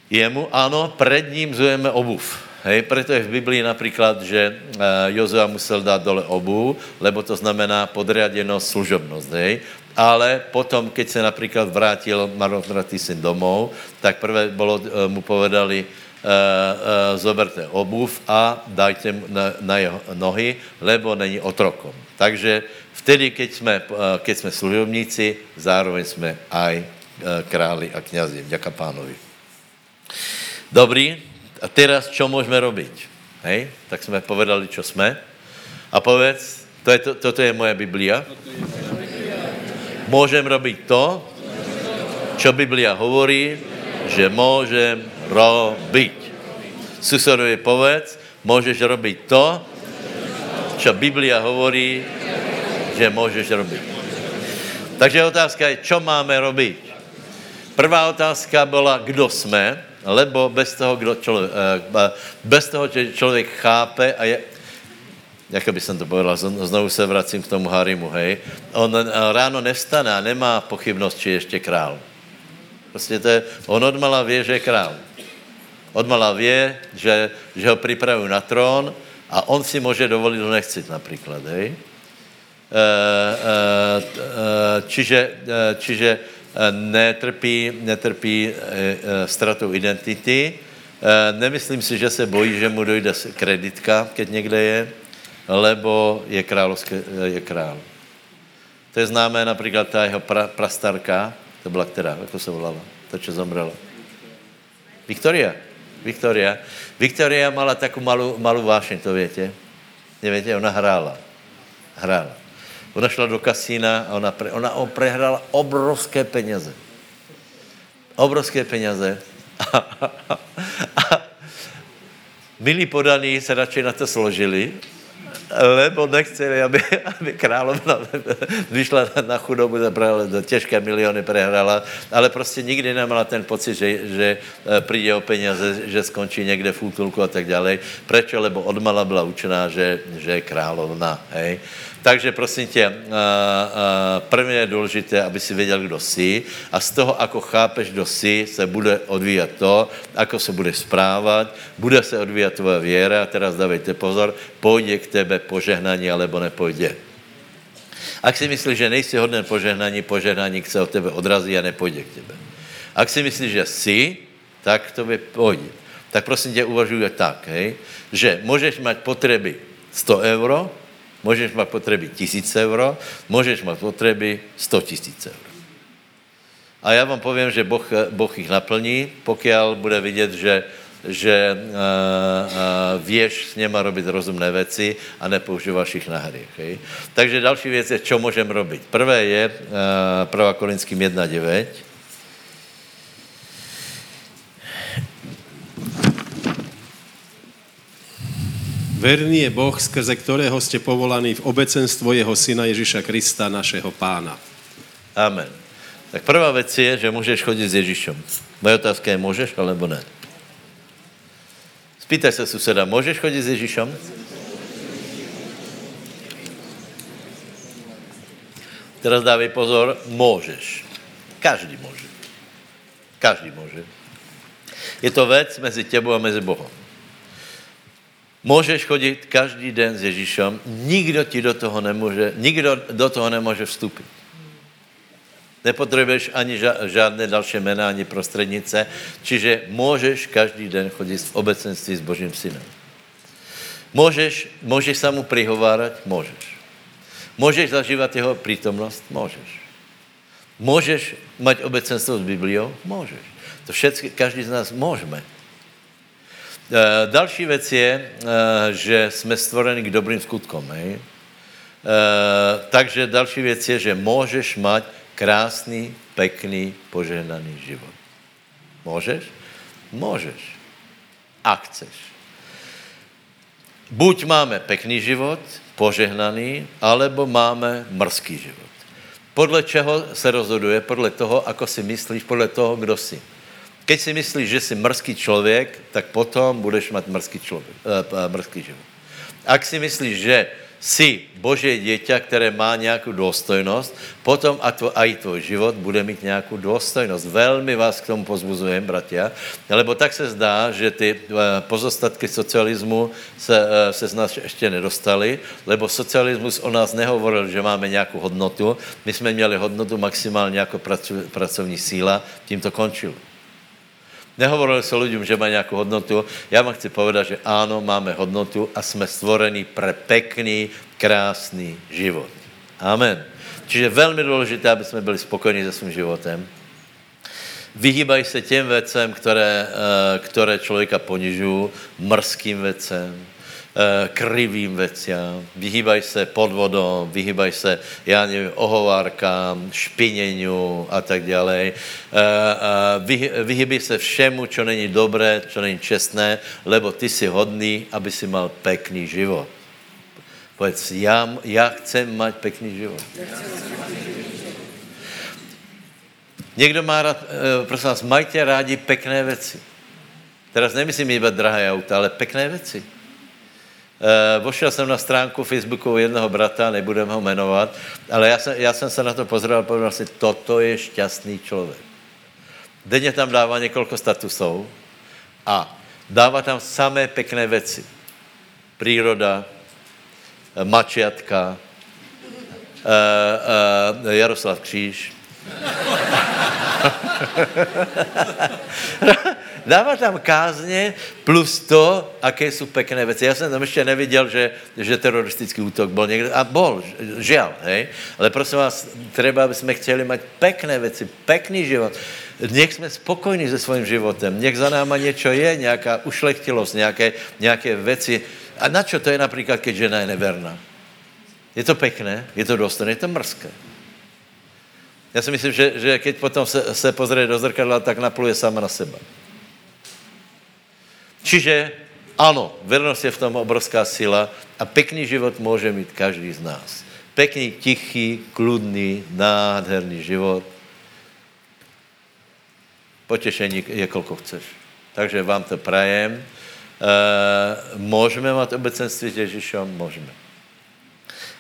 jemu, ano, před ním zujeme obuv. Hej, proto je v Biblii například, že Jozua musel dát dole obu, lebo to znamená podriadenost, služobnost. Hej. Ale potom, keď se například vrátil marnotratý syn domov, tak prvé bylo, mu povedali, zoberte obuv a dajte na, na jeho nohy, lebo není otrokom. Takže vtedy, keď jsme, uh, keď jsme služobníci, zároveň jsme aj králi a knězi. Děka pánovi. Dobrý. A teraz, čo můžeme robiť? Hej? Tak jsme povedali, čo jsme. A povedz, to je to, toto je moje Biblia. Můžem robiť to, čo Biblia hovorí, že můžem robiť. Susedovi povedz, můžeš robiť to, čo Biblia hovorí, že můžeš robiť. Takže otázka je, čo máme robiť? Prvá otázka byla, kdo jsme, lebo bez toho, kdo člověk, eh, bez toho, že člověk chápe a je, jak by jsem to povedal, znovu se vracím k tomu Harimu, hej. On eh, ráno nevstane a nemá pochybnost, či ještě král. Prostě to je, on odmala vě, že je král. Odmala vě, že, že ho připravují na trón a on si může dovolit ho nechcit například, hej. E, e, e, čiže, čiže netrpí, netrpí ztratou identity. Nemyslím si, že se bojí, že mu dojde kreditka, keď někde je, lebo je královské, je král. To je známé například ta jeho pra, prastarka, to byla která, jako se volala, ta, čo zomrela. Viktoria. Viktoria. Viktoria mala takovou malou, malou vášeň, to větě. Nevětě, ona hrála. Hrála. Ona šla do kasína a ona, pre, ona prehrála obrovské peněze. Obrovské peněze. A, a, a milí podaní se radši na to složili lebo nechceli, aby, aby královna vyšla na chudobu, za těžké miliony prehrala, ale prostě nikdy nemala ten pocit, že, že eh, přijde o peněze, že skončí někde v útulku a tak dále. Prečo? Lebo odmala byla učená, že, že je královna. Hej? Takže prosím tě, uh, uh, prvně je důležité, aby si věděl, kdo jsi a z toho, ako chápeš, kdo jsi, se bude odvíjet to, ako se budeš správat, bude se odvíjet tvoje věra a teraz dávejte pozor, půjde k tebe požehnání, alebo nepůjde. Ak si myslíš, že nejsi hodný požehnání, požehnání se od tebe odrazí a nepůjde k tebe. Ak si myslíš, že jsi, tak to by půjde. Tak prosím tě, uvažuj tak, hej, že můžeš mít potřeby 100 euro, můžeš mít potřeby 1000 euro, můžeš mít potřeby 100 tisíc euro. A já vám povím, že boh, boh jich naplní, pokud bude vidět, že že uh, uh, věš s něma robit rozumné věci a nepoužíváš jich na hry. Okay? Takže další věc je, co můžeme robit. Prvé je uh, 1. Korinským 1.9. Verný je Boh, skrze kterého jste povolaní v obecenstvo jeho syna Ježíša Krista, našeho pána. Amen. Tak prvá věc je, že můžeš chodit s Ježíšem. Moje otázka je, můžeš, alebo ne? Spýtaj se suseda, můžeš chodit s Ježíšem? Teraz dávej pozor, můžeš. Každý může. Každý může. Je to věc mezi tebou a mezi Bohem. Můžeš chodit každý den s Ježíšem, nikdo ti do toho nemůže, nikdo do toho nemůže vstupit. Nepotřebuješ ani žádné další jména, ani prostřednice, čiže můžeš každý den chodit v obecenství s Božím synem. Můžeš, můžeš se mu prihovárat? Můžeš. Můžeš zažívat jeho přítomnost? Můžeš. Můžeš mít obecenstvo s Bibliou? Můžeš. To všechno, každý z nás můžeme. E, další věc je, e, že jsme stvoreni k dobrým skutkům. E, takže další věc je, že můžeš mít krásný, pekný, požehnaný život. Můžeš? Můžeš. A chceš. Buď máme pekný život, požehnaný, alebo máme mrzký život. Podle čeho se rozhoduje? Podle toho, ako si myslíš, podle toho, kdo jsi. Keď si myslíš, že jsi mrzký člověk, tak potom budeš mít mrzký, člověk, uh, mrzký život. Ak si myslíš, že jsi Boží dieťa, které má nějakou důstojnost, potom a to, aj tvoj život bude mít nějakou důstojnost. Velmi vás k tomu pozbuzujem, bratia, lebo tak se zdá, že ty eh, pozostatky socialismu se, eh, se z nás ještě nedostali, lebo socialismus o nás nehovoril, že máme nějakou hodnotu, my jsme měli hodnotu maximálně jako pracovní síla, tím to končilo. Nehovorili se lidem, že má nějakou hodnotu. Já vám chci povedat, že ano, máme hodnotu a jsme stvorení pre pekný, krásný život. Amen. Čiže velmi důležité, aby jsme byli spokojení se svým životem. Vyhýbají se těm věcem, které, eh, které člověka ponižují, mrzkým věcem, krivým věciam, vyhýbají se podvodom, vyhýbají se, já nevím, ohovárkám, špinění a tak dále. Eh, eh, vyhýbají se všemu, co není dobré, co není čestné, lebo ty jsi hodný, aby si mal pekný život. Povedz, já, já chcem mít pekný život. Někdo má rád, prosím vás, majte rádi pekné věci. Teraz nemyslím iba drahé auta, ale pekné věci. Uh, vošel jsem na stránku Facebooku jednoho brata, nebudem ho jmenovat, ale já jsem, já jsem se na to pozrel a povedal si, toto je šťastný člověk. Denně tam dává několik statusů a dává tam samé pekné věci. Příroda, eh, mačiatka, uh, uh, Jaroslav Kříž. dává tam kázně plus to, aké jsou pekné věci. Já jsem tam ještě neviděl, že, že teroristický útok byl někde. A bol, žel, hej. Ale prosím vás, třeba, aby jsme chtěli mít pekné věci, pekný život. Nech jsme spokojní se svým životem. Nech za náma něco je, nějaká ušlechtilost, nějaké, nějaké věci. A na čo to je například, keď žena je neverná? Je to pekné, je to dostojné, je to mrzké. Já si myslím, že, že keď potom se, se pozrie do zrkadla, tak napluje sama na seba. Čiže ano, vernost je v tom obrovská sila a pekný život může mít každý z nás. Pekný, tichý, kludný, nádherný život. Potěšení je, kolko chceš. Takže vám to prajem. E, můžeme mít obecenství s Ježíšem? Můžeme.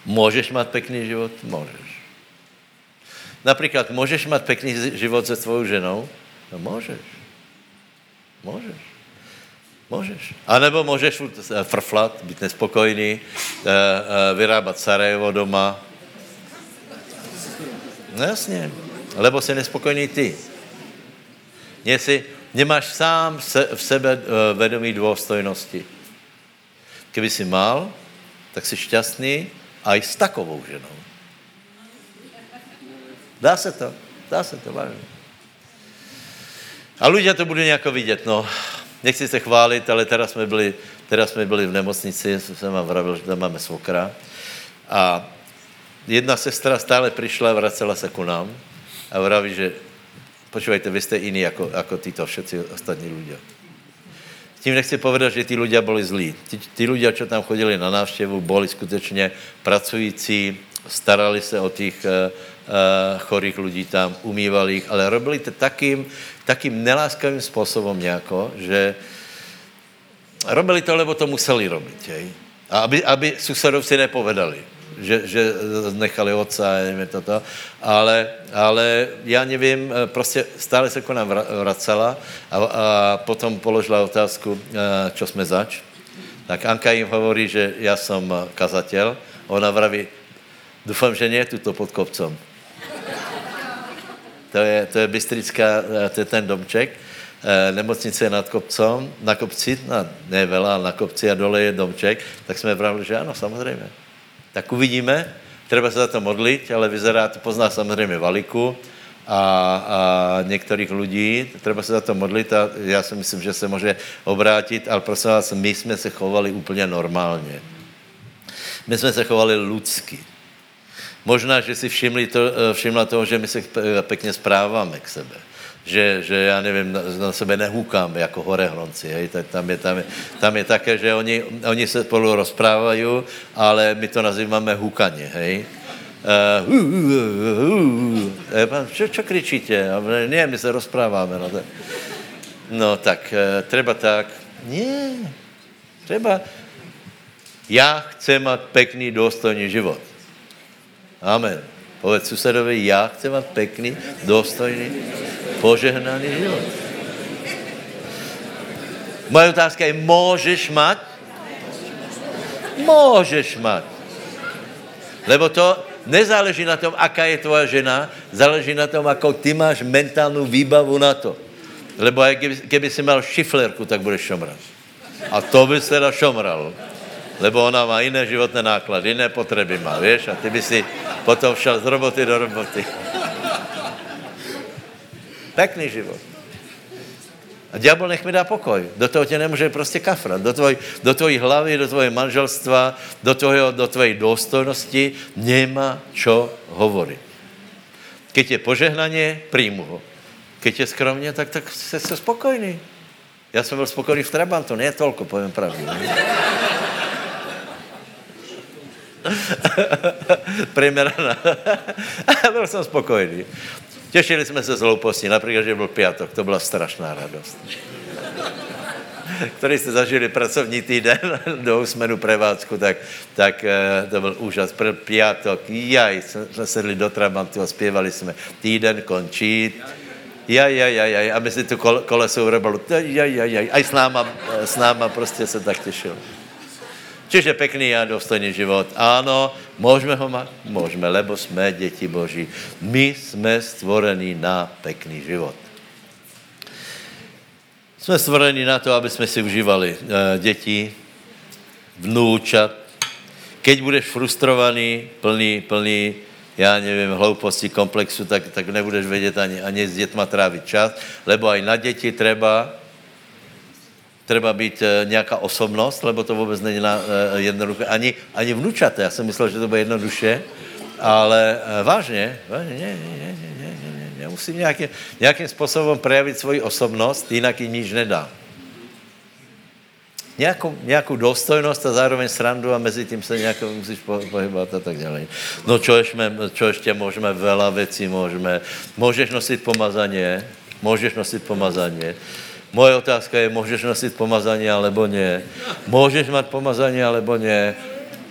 Můžeš mít pekný život? Můžeš. Například, můžeš mít pekný život se svou ženou? No můžeš. Můžeš. Můžeš. A nebo můžeš frflat, být nespokojný, eh, eh, vyrábat Sarajevo doma. No jasně. Lebo jsi nespokojný ty. Jestli nemáš sám v sebe eh, vedomí dôstojnosti. Kdyby si mal, tak jsi šťastný a i s takovou ženou. Dá se to, dá se to, vážně. A lidé to budou nějak vidět, no. Nechci se chválit, ale teraz jsme byli, teraz jsme byli v nemocnici, jsem vám vravil, že tam máme svokra. A jedna sestra stále přišla a vracela se ku nám a vraví, že počúvajte, vy jste jiný jako, jako títo všetci ostatní lidé. Tím nechci povedat, že ty lidé byli zlí. Ty lidé, co tam chodili na návštěvu, byli skutečně pracující, starali se o těch uh, uh, chorých lidí tam, umývali jich, ale robili to takým, takým neláskavým způsobem nějako, že robili to, lebo to museli robit. Jej? A aby, aby susedovci nepovedali že, že nechali otca, nevím toto, ale, ale já nevím, prostě stále se k nám vracela a, a potom položila otázku, čo jsme zač. Tak Anka jim hovorí, že já jsem kazatel. Ona vraví, doufám, že nie tuto pod kopcom. To je, to je Bystrická, to je ten domček. Nemocnice je nad kopcom, na kopci, na, ne vela, na kopci a dole je domček, tak jsme vravili, že ano, samozřejmě tak uvidíme. Treba se za to modlit, ale vyzerá, to pozná samozřejmě Valiku a, a některých lidí. Treba se za to modlit a já si myslím, že se může obrátit, ale prosím vás, my jsme se chovali úplně normálně. My jsme se chovali lidsky. Možná, že si všimli to, všimla toho, že my se pěkně správáme k sebe že, že já nevím, na, na sebe nehukám jako horehronci, hej, tam je, tam je, tam je také, že oni, oni se spolu rozprávají, ale my to nazýváme hukaně, hej. Uh, uh, uh, uh, čo, čo kričíte? Ne, my se rozpráváme. No, tak, no tak, uh, treba tak. Nie, treba. Já chcem mít pekný, důstojný život. Amen. Povedz susedovi, já chci mít pekný, důstojný, požehnaný život. Moje otázka je, můžeš mít? Můžeš mít. Lebo to nezáleží na tom, aká je tvoja žena, záleží na tom, ako ty máš mentálnu výbavu na to. Lebo keby, keby si mal šiflerku, tak budeš šomrat. A to by se teda šomral lebo ona má jiné životné náklady, jiné potřeby má, víš, a ty by si potom šel z roboty do roboty. Pekný život. A diabol nech mi dá pokoj. Do toho tě nemůže prostě kafrat. Do, tvoj, do tvojí hlavy, do tvoje manželstva, do, tvojho, do tvojej důstojnosti nemá čo hovoriť. Keď je požehnaně, príjmu ho. Keď je skromně, tak, tak se, se spokojný. Já jsem byl spokojný v Trabantu, ne tolko, povím pravdu. Primeraná. byl jsem spokojený. Těšili jsme se z hlouposti, například, že byl pátek, to byla strašná radost. který jste zažili pracovní týden do úsmenu prevádzku, tak, tak eh, to byl úžas. Pátek, jaj, jsme sedli do Trabantu a zpěvali jsme týden končí, jaj, jaj, jaj, jaj, a my si tu koleso urobili, jaj, jaj, jaj, a s náma, eh, s náma prostě se tak těšil. Čiže pekný a důstojný život. Ano, můžeme ho mít? Můžeme, lebo jsme děti Boží. My jsme stvorení na pekný život. Jsme stvorení na to, aby jsme si užívali uh, děti, vnúčat. Keď budeš frustrovaný, plný, plný, já nevím, hlouposti, komplexu, tak, tak nebudeš vědět ani, ani s dětma trávit čas, lebo aj na děti treba třeba být eh, nějaká osobnost, lebo to vůbec není na, eh, jednoduché. Ani, ani vnučaté, já jsem myslel, že to bude jednoduše, ale eh, vážně, vážně, ne, ne, ne, ne, ne, ne, ne. Musím nějakým, nějakým způsobem projevit svoji osobnost, jinak ji nič nedá. Nějakou, nějakou důstojnost a zároveň srandu a mezi tím se nějak musíš pohybovat a tak dále. No čo ještě, čo ještě můžeme, vela věcí můžeme. Můžeš nosit pomazaně, můžeš nosit pomazaně. Moje otázka je, můžeš nosit pomazání, alebo ne. Můžeš mít pomazání, alebo ne.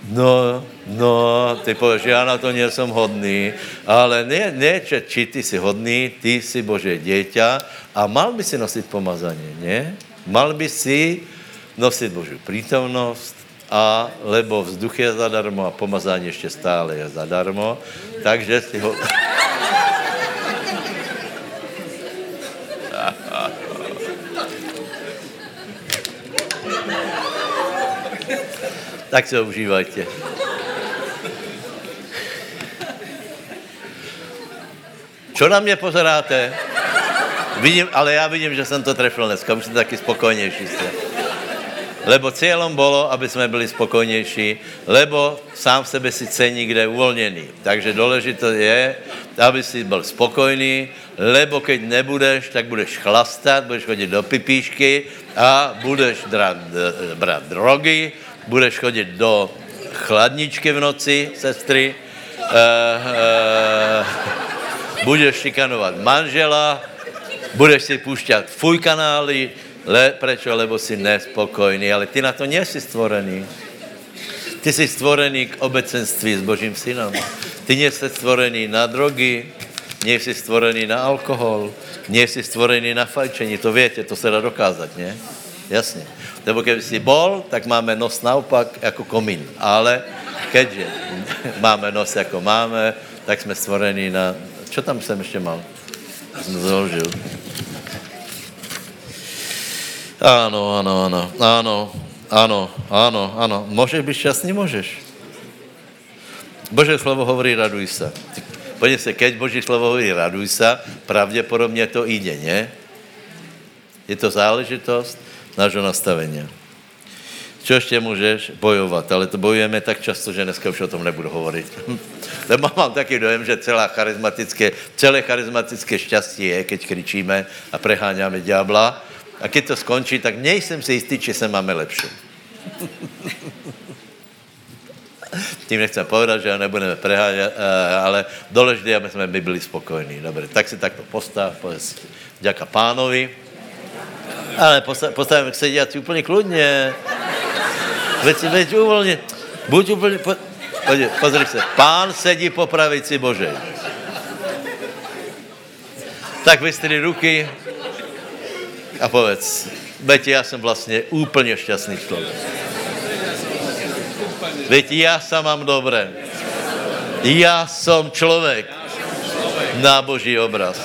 No, no, ty pověš, já na to nejsem hodný, ale ne, ne, či, či ty jsi hodný, ty jsi Bože děťa a mal by si nosit pomazání, ne? Mal by si nosit Boží prítomnost, a lebo vzduch je zadarmo a pomazání ještě stále je zadarmo, takže si ho... tak se užívajte. Čo na mě pozeráte? Vidím, ale já vidím, že jsem to trefil dneska, už jsem taky spokojnější. Jste. Lebo cílem bylo, aby jsme byli spokojnější, lebo sám sebe si cení, kde je uvolněný. Takže důležité je, aby si byl spokojný, lebo keď nebudeš, tak budeš chlastat, budeš chodit do pipíšky a budeš drát, brát drogy, budeš chodit do chladničky v noci, sestry, uh, uh, budeš šikanovat manžela, budeš si púšťat fuj kanály, le, prečo? Lebo si nespokojný, ale ty na to nejsi stvorený. Ty jsi stvorený k obecenství s Božím synom. Ty nejsi stvorený na drogy, nejsi stvorený na alkohol, nejsi stvorený na fajčení. To větě, to se dá dokázat, ne? Jasně. Nebo kdyby si bol, tak máme nos naopak jako komín. Ale keďže máme nos jako máme, tak jsme stvorení na... Čo tam jsem ještě mal? Jsem zložil. Ano, ano, ano, ano, ano, ano, ano. Můžeš být šťastný? Můžeš. Bože slovo hovorí, raduj se. Podívej se, keď Boží slovo hovorí, raduj se, pravděpodobně to jde, ne? Je to záležitost nášho nastavení. Co ještě můžeš? Bojovat, ale to bojujeme tak často, že dneska už o tom nebudu hovorit. Lebo mám taky dojem, že celá charizmatické, celé charizmatické šťastí je, keď kričíme a preháňáme ďábla, a když to skončí, tak nejsem si jistý, či se máme lepší. Tím nechcem povedat, že nebudeme preháňat, eh, ale důležité, aby jsme byli spokojní. Dobře, tak si takto postav, povedz, děka pánovi. Ale postavíme k sediaci úplně kludně. Veď, veď uvolně. Buď úplně... Po, pozri se. Pán sedí po pravici Bože. Tak vystři ruky, a povedz, veď já jsem vlastně úplně šťastný člověk. Veď já se mám dobré. Já jsem člověk na boží obraz.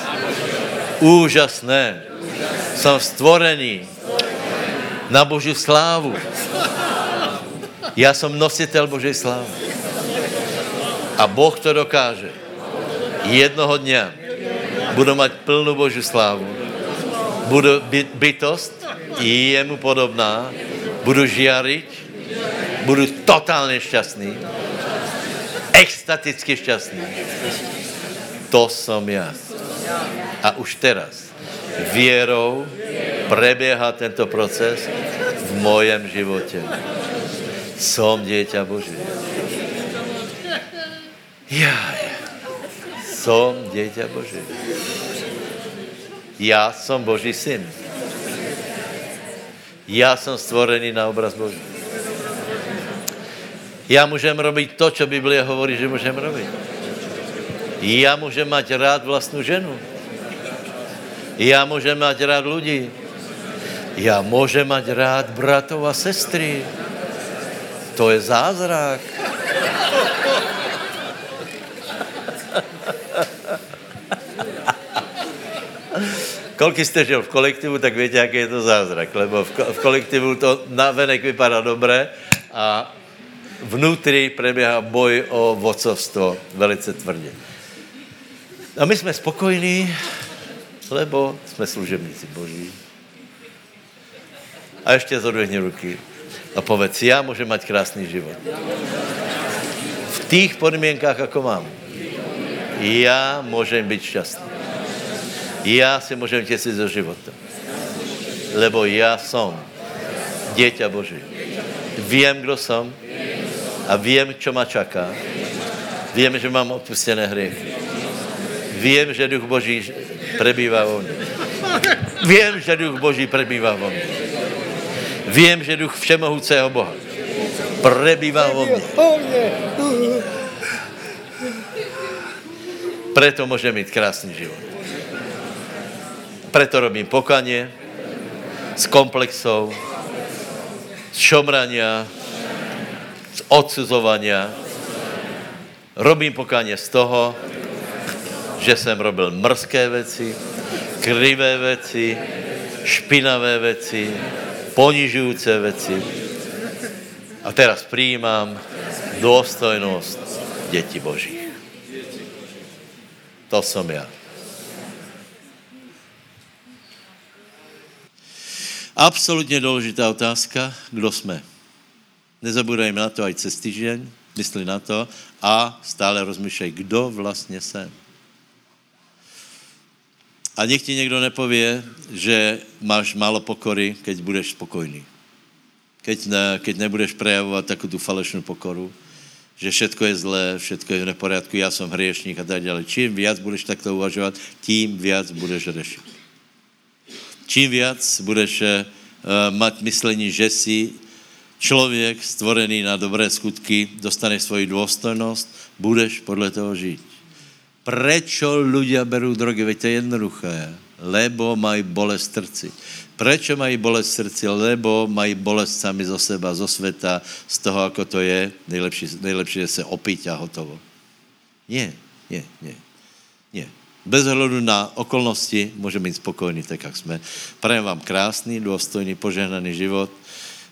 Úžasné. Jsem stvorený na boží slávu. Já jsem nositel boží slávy. A Boh to dokáže. Jednoho dňa budu mať plnou boží slávu budu byt, bytost jemu podobná, budu žiariť, budu totálně šťastný, extaticky šťastný. To jsem já. A už teraz věrou preběhá tento proces v mojem životě. Som dieťa Boží. Já som dieťa Boží. Já jsem Boží syn. Já jsem stvorený na obraz Boží. Já můžem robit to, co Biblia hovorí, že můžem robit. Já můžem mať rád vlastnou ženu. Já můžem mať rád lidi. Já můžem mať rád bratov a sestry. To je zázrak. Kolky jste žil v kolektivu, tak víte, jaký je to zázrak, lebo v, v kolektivu to na venek vypadá dobré a vnútri preběhá boj o vocovstvo velice tvrdě. A my jsme spokojní, lebo jsme služebníci Boží. A ještě zodvihni ruky a povedz, já můžu mít krásný život. V těch podmínkách, jako mám. Já můžem být šťastný já si můžem těsit do života. Lebo já jsem děťa Boží. Vím, kdo jsem a vím, co má čaká. Vím, že mám odpustené hriechy. Vím, že Duch Boží prebývá vo mně. Vím, že Duch Boží prebývá vo mně. Vím, že Duch Všemohoucého Boha Prebývá vo mne. Preto môžem mít krásný život. Preto robím pokanie z komplexov, z šomrania, z odsudzovania. Robím pokanie z toho, že jsem robil mrzké věci, krivé věci, špinavé věci, ponižující věci. A teraz přijímám důstojnost dětí Božích. To jsem já. Absolutně důležitá otázka, kdo jsme. Nezabudajme na to aj cez týždeň, mysli na to a stále rozmýšlej, kdo vlastně jsem. A nech ti někdo nepově, že máš málo pokory, keď budeš spokojný. Keď, ne, keď nebudeš prejavovat takovou tu falešnou pokoru, že všetko je zlé, všetko je v neporiadku, já jsem hriešník a tak dále. Čím víc budeš takto uvažovat, tím víc budeš řešit. Čím víc budeš uh, mať myslení, že jsi člověk stvorený na dobré skutky, dostaneš svoji důstojnost, budeš podle toho žít. Prečo ľudia berú drogy? Veď to je jednoduché. Lebo mají bolest srdci. Prečo mají bolest srdci? Lebo mají bolest sami zo seba, zo sveta, z toho, ako to je. Nejlepší, nejlepší je se opiť a hotovo. Nie, nie, nie. Nie. Bez hledu na okolnosti můžeme být spokojní, tak jak jsme. Prajem vám krásný, důstojný, požehnaný život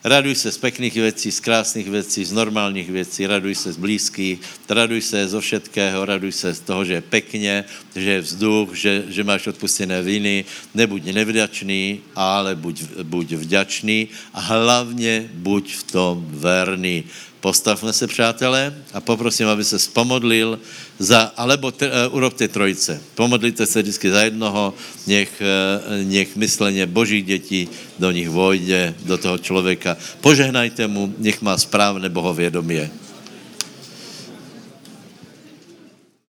Raduj se z pekných věcí, z krásných věcí, z normálních věcí, raduj se z blízkých, raduj se zo všetkého, raduj se z toho, že je pekně, že je vzduch, že, že máš odpustené viny, nebuď nevděčný, ale buď, buď vďačný a hlavně buď v tom verný. Postavme se, přátelé, a poprosím, aby se spomodlil za, alebo t, uh, urobte trojice. Pomodlite se vždycky za jednoho, nech, uh, nech mysleně božích dětí do nich vojde, do toho člověka. Požehnajte mu, nech má správné bohovědomie.